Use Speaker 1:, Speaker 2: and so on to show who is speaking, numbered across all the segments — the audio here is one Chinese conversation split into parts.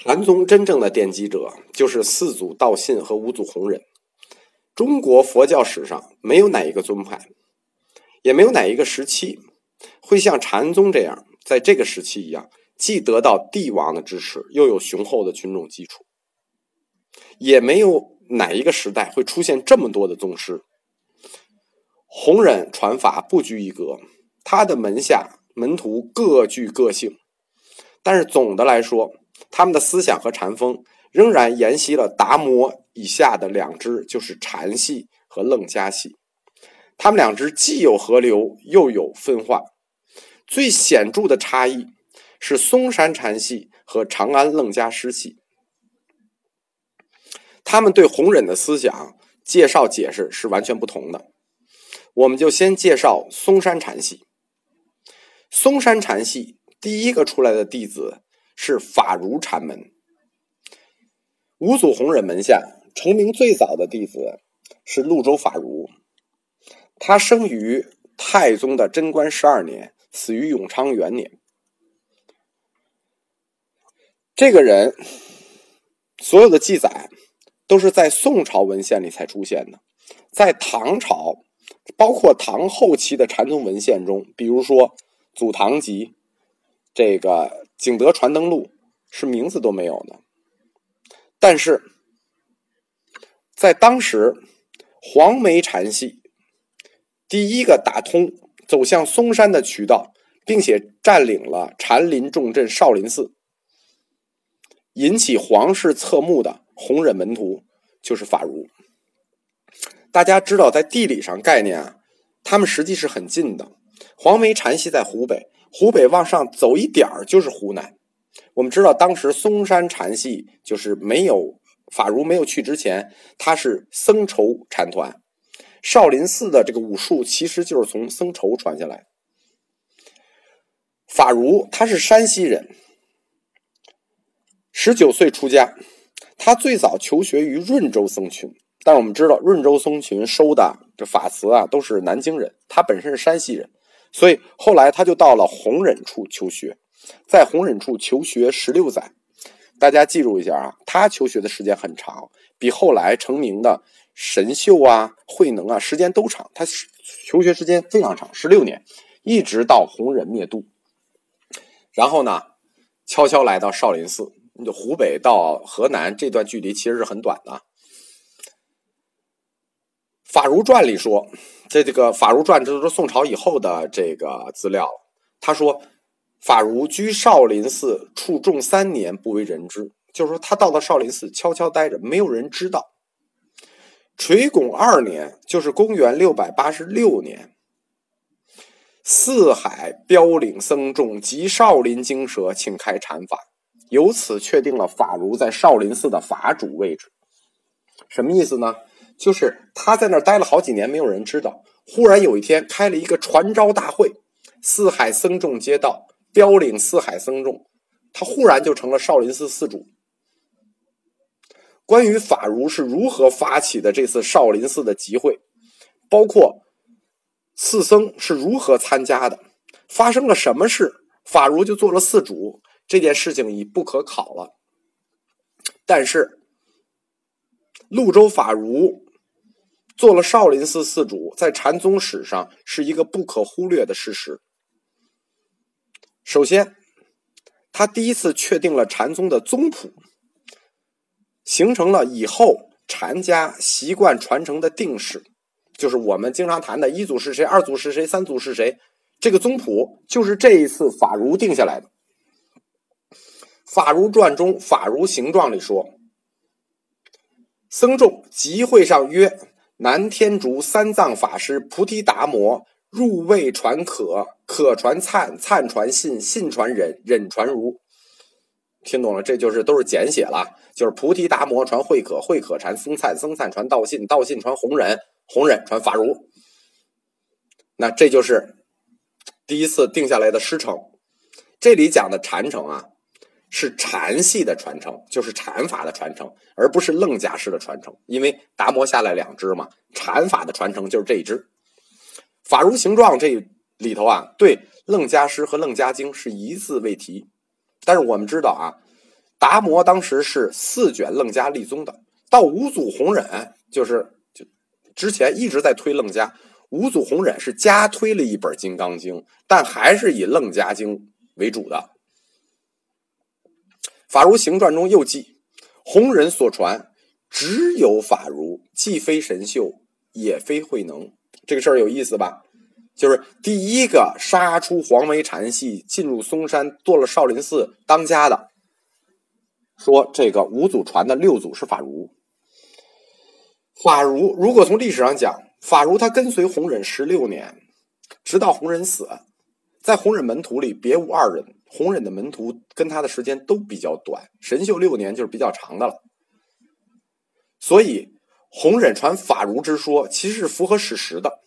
Speaker 1: 禅宗真正的奠基者就是四祖道信和五祖弘忍。中国佛教史上没有哪一个宗派，也没有哪一个时期，会像禅宗这样，在这个时期一样，既得到帝王的支持，又有雄厚的群众基础。也没有哪一个时代会出现这么多的宗师。弘忍传法不拘一格，他的门下门徒各具个性，但是总的来说。他们的思想和禅风仍然沿袭了达摩以下的两支，就是禅系和楞伽系。他们两支既有合流，又有分化。最显著的差异是嵩山禅系和长安楞伽师系。他们对弘忍的思想介绍解释是完全不同的。我们就先介绍嵩山禅系。嵩山禅系第一个出来的弟子。是法如禅门，五祖弘忍门下成名最早的弟子是潞州法如，他生于太宗的贞观十二年，死于永昌元年。这个人所有的记载都是在宋朝文献里才出现的，在唐朝，包括唐后期的禅宗文献中，比如说《祖堂集》这个。《景德传灯录》是名字都没有的，但是在当时，黄梅禅系第一个打通走向嵩山的渠道，并且占领了禅林重镇少林寺，引起皇室侧目的弘忍门徒就是法如。大家知道，在地理上概念啊，他们实际是很近的。黄梅禅系在湖北。湖北往上走一点儿就是湖南。我们知道，当时嵩山禅系就是没有法如没有去之前，他是僧稠禅团。少林寺的这个武术其实就是从僧稠传下来。法如他是山西人，十九岁出家。他最早求学于润州僧群，但我们知道润州僧群收的这法慈啊都是南京人，他本身是山西人。所以后来他就到了弘忍处求学，在弘忍处求学十六载，大家记住一下啊，他求学的时间很长，比后来成名的神秀啊、慧能啊时间都长。他求学时间非常长，十六年，一直到弘忍灭度，然后呢，悄悄来到少林寺。湖北到河南这段距离其实是很短的。《法如传》里说。这这个《法如传》这都是宋朝以后的这个资料。他说，法如居少林寺处众三年，不为人知。就是说，他到了少林寺悄悄待着，没有人知道。垂拱二年，就是公元六百八十六年，四海标领僧众及少林精舍，请开禅法，由此确定了法如在少林寺的法主位置。什么意思呢？就是他在那儿待了好几年，没有人知道。忽然有一天开了一个传召大会，四海僧众皆到，标领四海僧众，他忽然就成了少林寺寺主。关于法如是如何发起的这次少林寺的集会，包括寺僧是如何参加的，发生了什么事，法如就做了寺主，这件事情已不可考了。但是潞州法如。做了少林寺寺主，在禅宗史上是一个不可忽略的事实。首先，他第一次确定了禅宗的宗谱，形成了以后禅家习惯传承的定式，就是我们经常谈的一祖是谁，二祖是谁，三祖是谁。这个宗谱就是这一次法如定下来的。《法如传》中《法如行状》里说：“僧众集会上曰。”南天竺三藏法师菩提达摩入位传可，可传灿，灿传信，信传忍，忍传如。听懂了？这就是都是简写了，就是菩提达摩传慧可，慧可传僧灿，僧灿传道信，道信传弘忍，弘忍传法如。那这就是第一次定下来的师承。这里讲的禅承啊。是禅系的传承，就是禅法的传承，而不是楞伽师的传承。因为达摩下来两支嘛，禅法的传承就是这一支。法如形状这里头啊，对楞伽师和楞伽经是一字未提。但是我们知道啊，达摩当时是四卷楞伽立宗的，到五祖弘忍就是就之前一直在推楞伽，五祖弘忍是加推了一本《金刚经》，但还是以楞伽经为主的。法如行传中又记，弘忍所传只有法如，既非神秀，也非慧能。这个事儿有意思吧？就是第一个杀出黄梅禅系，进入嵩山，做了少林寺当家的。说这个五祖传的六祖是法如，法如如果从历史上讲，法如他跟随弘忍十六年，直到弘忍死，在弘忍门徒里别无二人。弘忍的门徒跟他的时间都比较短，神秀六年就是比较长的了。所以弘忍传法如之说，其实是符合史实的。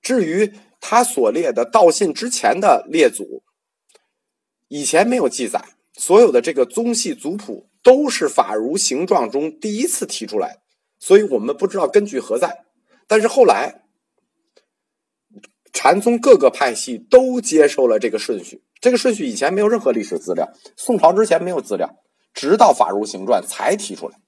Speaker 1: 至于他所列的道信之前的列祖，以前没有记载。所有的这个宗系族谱都是法如形状中第一次提出来的，所以我们不知道根据何在。但是后来，禅宗各个派系都接受了这个顺序。这个顺序以前没有任何历史资料，宋朝之前没有资料，直到法如行传才提出来。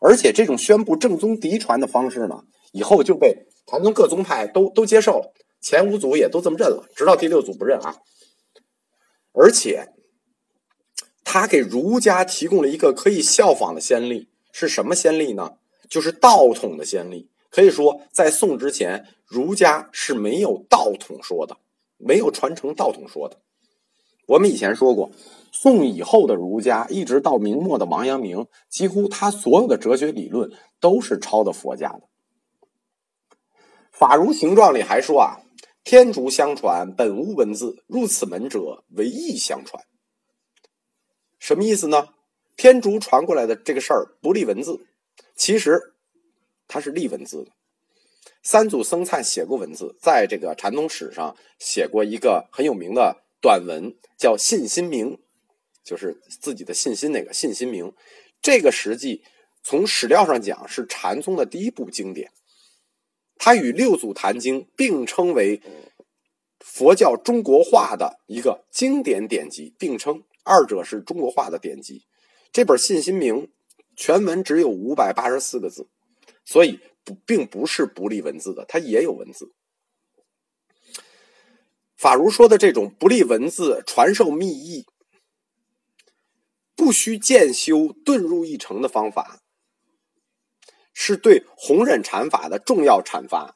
Speaker 1: 而且这种宣布正宗嫡传的方式呢，以后就被禅宗各宗派都都接受了，前五祖也都这么认了，直到第六祖不认啊。而且。他给儒家提供了一个可以效仿的先例，是什么先例呢？就是道统的先例。可以说，在宋之前，儒家是没有道统说的，没有传承道统说的。我们以前说过，宋以后的儒家，一直到明末的王阳明，几乎他所有的哲学理论都是抄的佛家的。法如行状里还说啊，天竺相传本无文字，入此门者为义相传。什么意思呢？天竺传过来的这个事儿不立文字，其实它是立文字的。三祖僧璨写过文字，在这个禅宗史上写过一个很有名的短文，叫《信心铭》，就是自己的信心那个《信心铭》。这个实际从史料上讲是禅宗的第一部经典，它与六祖坛经并称为佛教中国化的一个经典典籍，并称。二者是中国化的典籍，这本《信心铭》全文只有五百八十四个字，所以不并不是不立文字的，它也有文字。法如说的这种不立文字、传授密意、不需渐修、遁入一成的方法，是对弘忍禅法的重要阐发。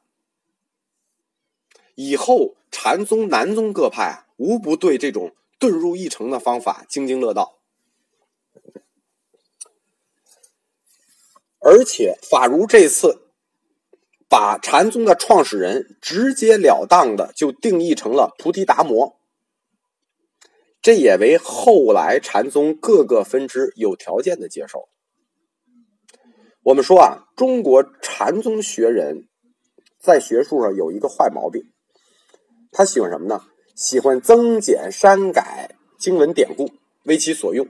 Speaker 1: 以后禅宗、南宗各派无不对这种。遁入一成的方法津津乐道，而且法如这次把禅宗的创始人直截了当的就定义成了菩提达摩，这也为后来禅宗各个分支有条件的接受。我们说啊，中国禅宗学人在学术上有一个坏毛病，他喜欢什么呢？喜欢增减删改经文典故，为其所用。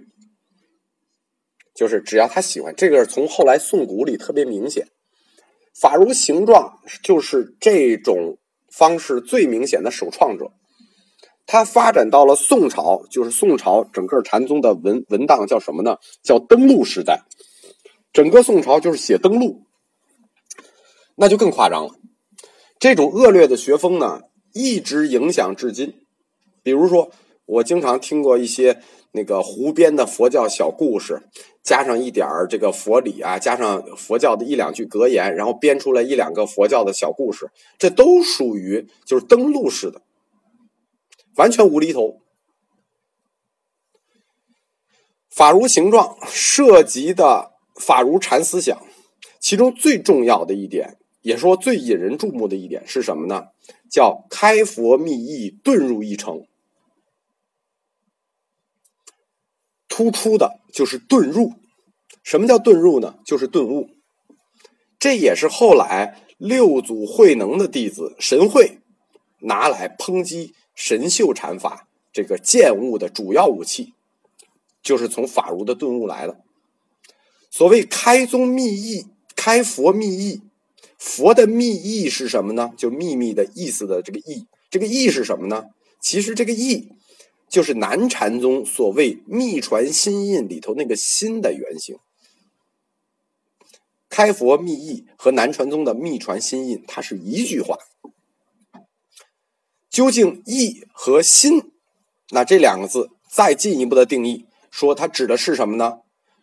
Speaker 1: 就是只要他喜欢这个，从后来宋古里特别明显。法如形状就是这种方式最明显的首创者。他发展到了宋朝，就是宋朝整个禅宗的文文档叫什么呢？叫登录时代。整个宋朝就是写登录，那就更夸张了。这种恶劣的学风呢？一直影响至今，比如说，我经常听过一些那个胡编的佛教小故事，加上一点儿这个佛理啊，加上佛教的一两句格言，然后编出来一两个佛教的小故事，这都属于就是登录式的，完全无厘头。法如形状涉及的法如禅思想，其中最重要的一点，也说最引人注目的一点是什么呢？叫开佛密意，遁入一城。突出的就是遁入。什么叫遁入呢？就是顿悟。这也是后来六祖慧能的弟子神会拿来抨击神秀禅法这个见悟的主要武器，就是从法如的顿悟来的。所谓开宗密意，开佛密意。佛的密意是什么呢？就秘密的意思的这个意，这个意是什么呢？其实这个意就是南禅宗所谓密传心印里头那个心的原型。开佛密意和南传宗的密传心印，它是一句话。究竟意和心，那这两个字再进一步的定义，说它指的是什么呢？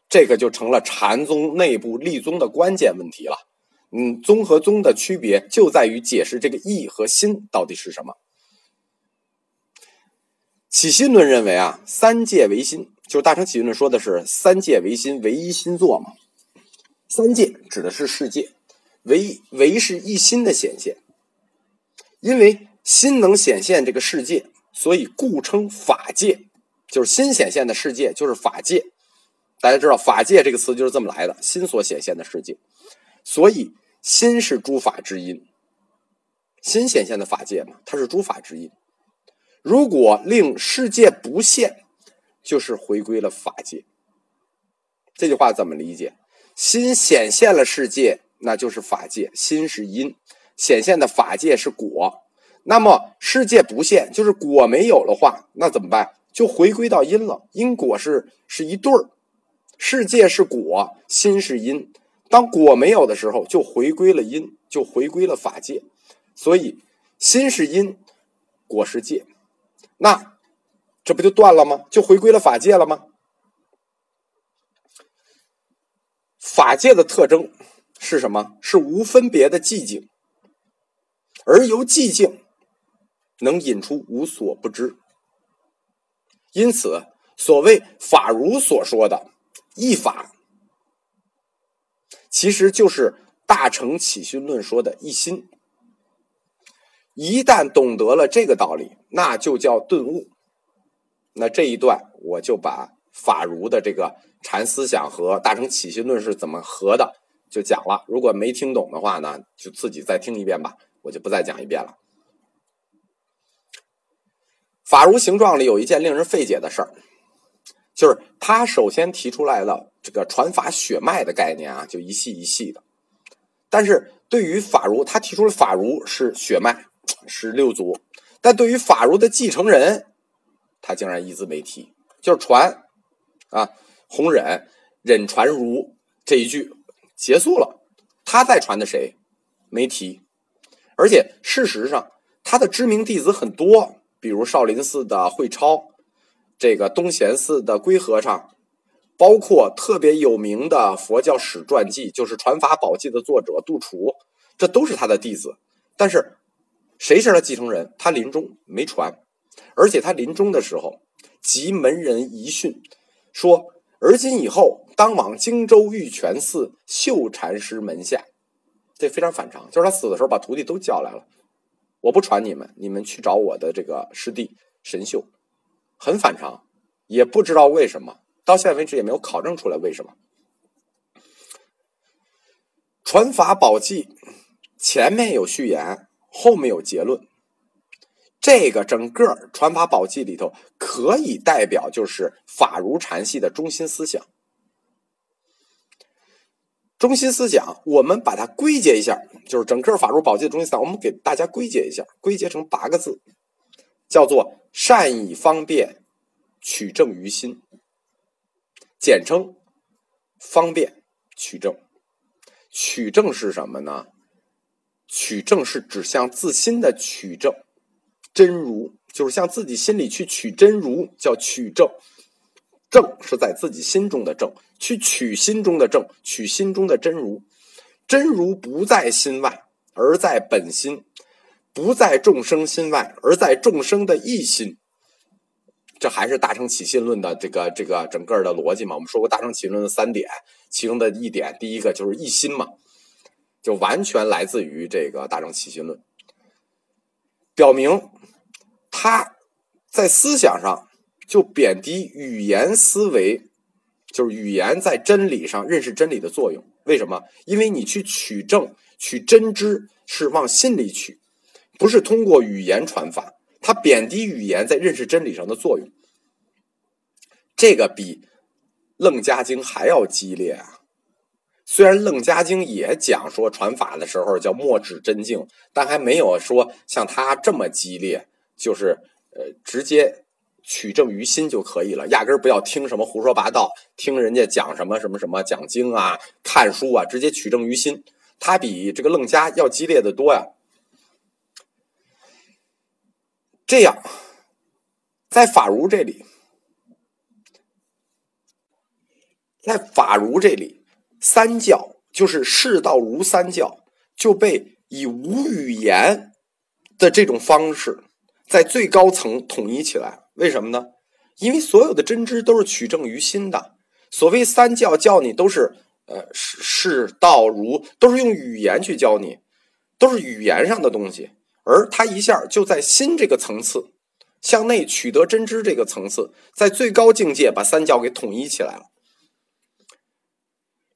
Speaker 1: 这个就成了禅宗内部立宗的关键问题了。嗯，宗和宗的区别就在于解释这个意和心到底是什么。起心论认为啊，三界唯心，就是大乘起心论说的是三界唯心，唯一心作嘛。三界指的是世界，唯唯是一心的显现。因为心能显现这个世界，所以故称法界，就是心显现的世界，就是法界。大家知道“法界”这个词就是这么来的，心所显现的世界。所以心是诸法之因，心显现的法界嘛，它是诸法之因。如果令世界不现，就是回归了法界。这句话怎么理解？心显现了世界，那就是法界。心是因，显现的法界是果。那么世界不现，就是果没有的话，那怎么办？就回归到因了。因果是是一对儿，世界是果，心是因。当果没有的时候，就回归了因，就回归了法界。所以心是因，果是界，那这不就断了吗？就回归了法界了吗？法界的特征是什么？是无分别的寂静，而由寂静能引出无所不知。因此，所谓法如所说的一法，其实就是大乘起心论说的一心。一旦懂得了这个道理，那就叫顿悟。那这一段我就把法如的这个。禅思想和大乘起心论是怎么合的，就讲了。如果没听懂的话呢，就自己再听一遍吧，我就不再讲一遍了。法如形状里有一件令人费解的事儿，就是他首先提出来了这个传法血脉的概念啊，就一系一系的。但是对于法如，他提出了法如是血脉，是六祖，但对于法如的继承人，他竟然一字没提，就是传啊。弘忍忍传儒这一句结束了，他再传的谁没提？而且事实上，他的知名弟子很多，比如少林寺的慧超，这个东贤寺的龟和尚，包括特别有名的佛教史传记，就是《传法宝记》的作者杜楚，这都是他的弟子。但是谁是他继承人？他临终没传，而且他临终的时候，即门人遗训说。而今以后，当往荆州玉泉寺秀禅师门下，这非常反常。就是他死的时候，把徒弟都叫来了，我不传你们，你们去找我的这个师弟神秀，很反常，也不知道为什么，到现在为止也没有考证出来为什么。传法宝记前面有序言，后面有结论。这个整个《传法宝记》里头，可以代表就是法如禅系的中心思想。中心思想，我们把它归结一下，就是整个法如宝记的中心思想，我们给大家归结一下，归结成八个字，叫做“善以方便取证于心”，简称“方便取证”。取证是什么呢？取证是指向自心的取证。真如就是向自己心里去取真如，叫取正。正是在自己心中的正，去取心中的正，取心中的真如。真如不在心外，而在本心；不在众生心外，而在众生的一心。这还是大乘起信论的这个这个整个的逻辑嘛？我们说过大乘起信论的三点，其中的一点，第一个就是一心嘛，就完全来自于这个大乘起心论，表明。他在思想上就贬低语言思维，就是语言在真理上认识真理的作用。为什么？因为你去取证、取真知是往心里取，不是通过语言传法。他贬低语言在认识真理上的作用，这个比《楞伽经》还要激烈啊！虽然《楞伽经》也讲说传法的时候叫莫指真境，但还没有说像他这么激烈。就是呃，直接取证于心就可以了，压根儿不要听什么胡说八道，听人家讲什么什么什么讲经啊、看书啊，直接取证于心，他比这个楞伽要激烈的多呀。这样，在法儒这里，在法儒这里，三教就是世道儒三教就被以无语言的这种方式，在最高层统一起来。为什么呢？因为所有的真知都是取证于心的。所谓三教教你都是，呃，是道儒都是用语言去教你，都是语言上的东西。而他一下就在心这个层次，向内取得真知这个层次，在最高境界把三教给统一起来了。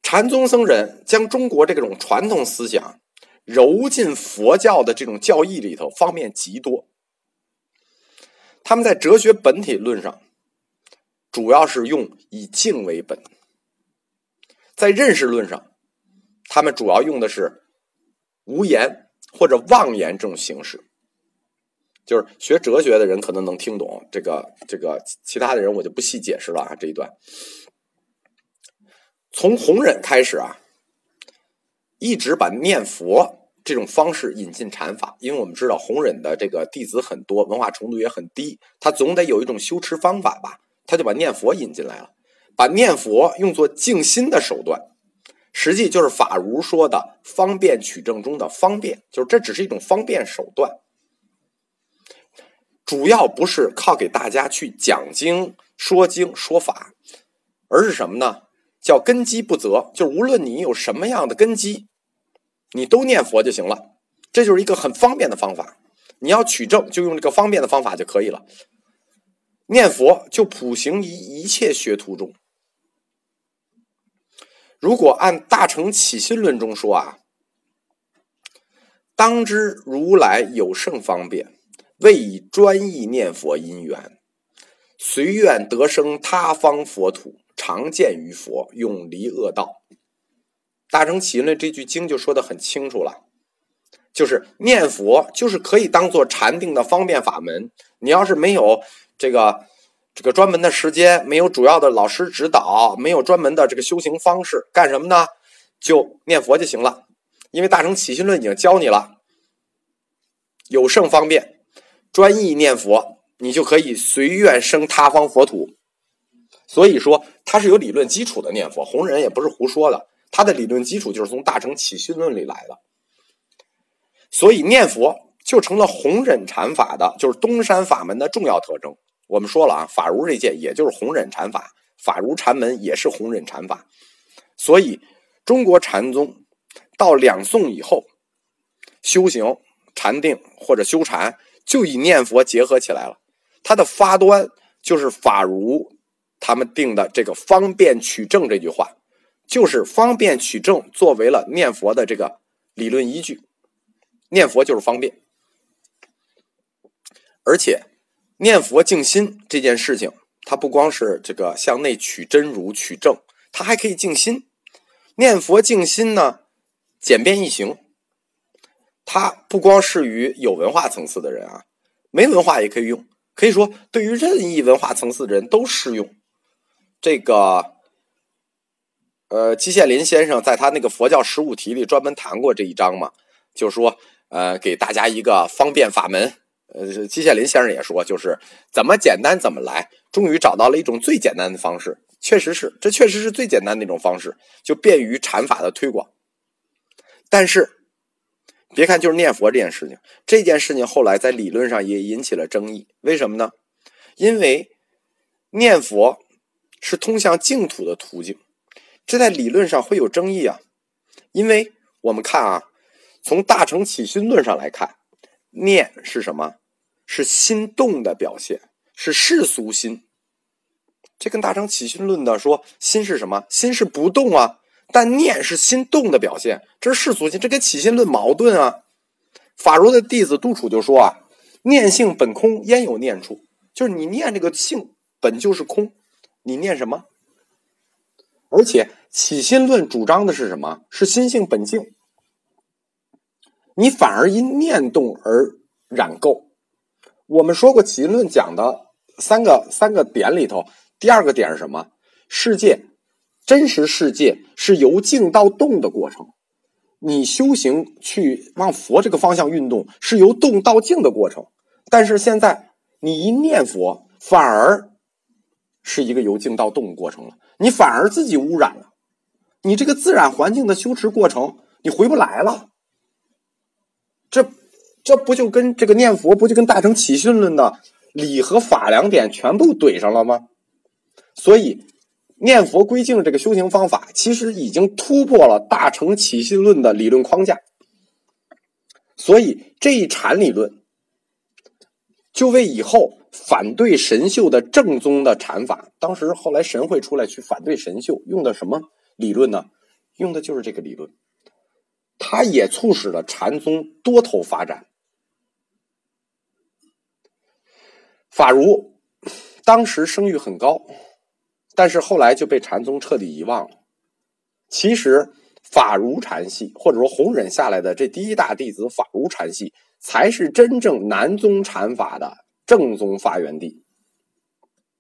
Speaker 1: 禅宗僧人将中国这种传统思想揉进佛教的这种教义里头，方面极多。他们在哲学本体论上，主要是用以静为本；在认识论上，他们主要用的是无言或者妄言这种形式。就是学哲学的人可能能听懂这个，这个其他的人我就不细解释了啊。这一段从弘忍开始啊，一直把念佛。这种方式引进禅法，因为我们知道弘忍的这个弟子很多，文化程度也很低，他总得有一种修持方法吧，他就把念佛引进来了，把念佛用作静心的手段，实际就是法儒说的方便取证中的方便，就是这只是一种方便手段，主要不是靠给大家去讲经说经说法，而是什么呢？叫根基不择，就是无论你有什么样的根基。你都念佛就行了，这就是一个很方便的方法。你要取证，就用这个方便的方法就可以了。念佛就普行于一切学徒中。如果按《大乘起心论》中说啊，当知如来有甚方便，为以专意念佛因缘，随愿得生他方佛土，常见于佛，永离恶道。大乘起论这句经就说的很清楚了，就是念佛就是可以当做禅定的方便法门。你要是没有这个这个专门的时间，没有主要的老师指导，没有专门的这个修行方式，干什么呢？就念佛就行了。因为大乘起心论已经教你了，有胜方便，专意念佛，你就可以随愿生他方佛土。所以说，它是有理论基础的念佛，弘忍也不是胡说的。他的理论基础就是从《大乘起信论》里来的，所以念佛就成了弘忍禅法的，就是东山法门的重要特征。我们说了啊，法儒这届也就是弘忍禅法，法儒禅门也是弘忍禅法。所以中国禅宗到两宋以后，修行禅定或者修禅就以念佛结合起来了。它的发端就是法儒他们定的这个“方便取证”这句话。就是方便取证作为了念佛的这个理论依据，念佛就是方便，而且念佛静心这件事情，它不光是这个向内取真如取证，它还可以静心。念佛静心呢，简便易行，它不光适于有文化层次的人啊，没文化也可以用，可以说对于任意文化层次的人都适用。这个。呃，季羡林先生在他那个佛教十五题里专门谈过这一章嘛，就说，呃，给大家一个方便法门。呃，季羡林先生也说，就是怎么简单怎么来，终于找到了一种最简单的方式。确实是，这确实是最简单的一种方式，就便于禅法的推广。但是，别看就是念佛这件事情，这件事情后来在理论上也引起了争议。为什么呢？因为念佛是通向净土的途径。这在理论上会有争议啊，因为我们看啊，从大乘起心论上来看，念是什么？是心动的表现，是世俗心。这跟大乘起心论的说心是什么？心是不动啊，但念是心动的表现，这是世俗心，这跟起心论矛盾啊。法如的弟子杜楚就说啊，念性本空，焉有念处？就是你念这个性本就是空，你念什么？而且起心论主张的是什么？是心性本净，你反而因念动而染垢。我们说过起心论讲的三个三个点里头，第二个点是什么？世界，真实世界是由静到动的过程。你修行去往佛这个方向运动，是由动到静的过程。但是现在你一念佛，反而是一个由静到动的过程了。你反而自己污染了，你这个自然环境的修持过程，你回不来了。这这不就跟这个念佛，不就跟大乘起信论的理和法两点全部怼上了吗？所以。念佛归静这个修行方法，其实已经突破了大乘起信论的理论框架，所以这一禅理论就为以后反对神秀的正宗的禅法。当时后来神会出来去反对神秀，用的什么理论呢？用的就是这个理论，它也促使了禅宗多头发展。法如当时声誉很高。但是后来就被禅宗彻底遗忘了。其实法如禅系，或者说弘忍下来的这第一大弟子法如禅系，才是真正南宗禅法的正宗发源地。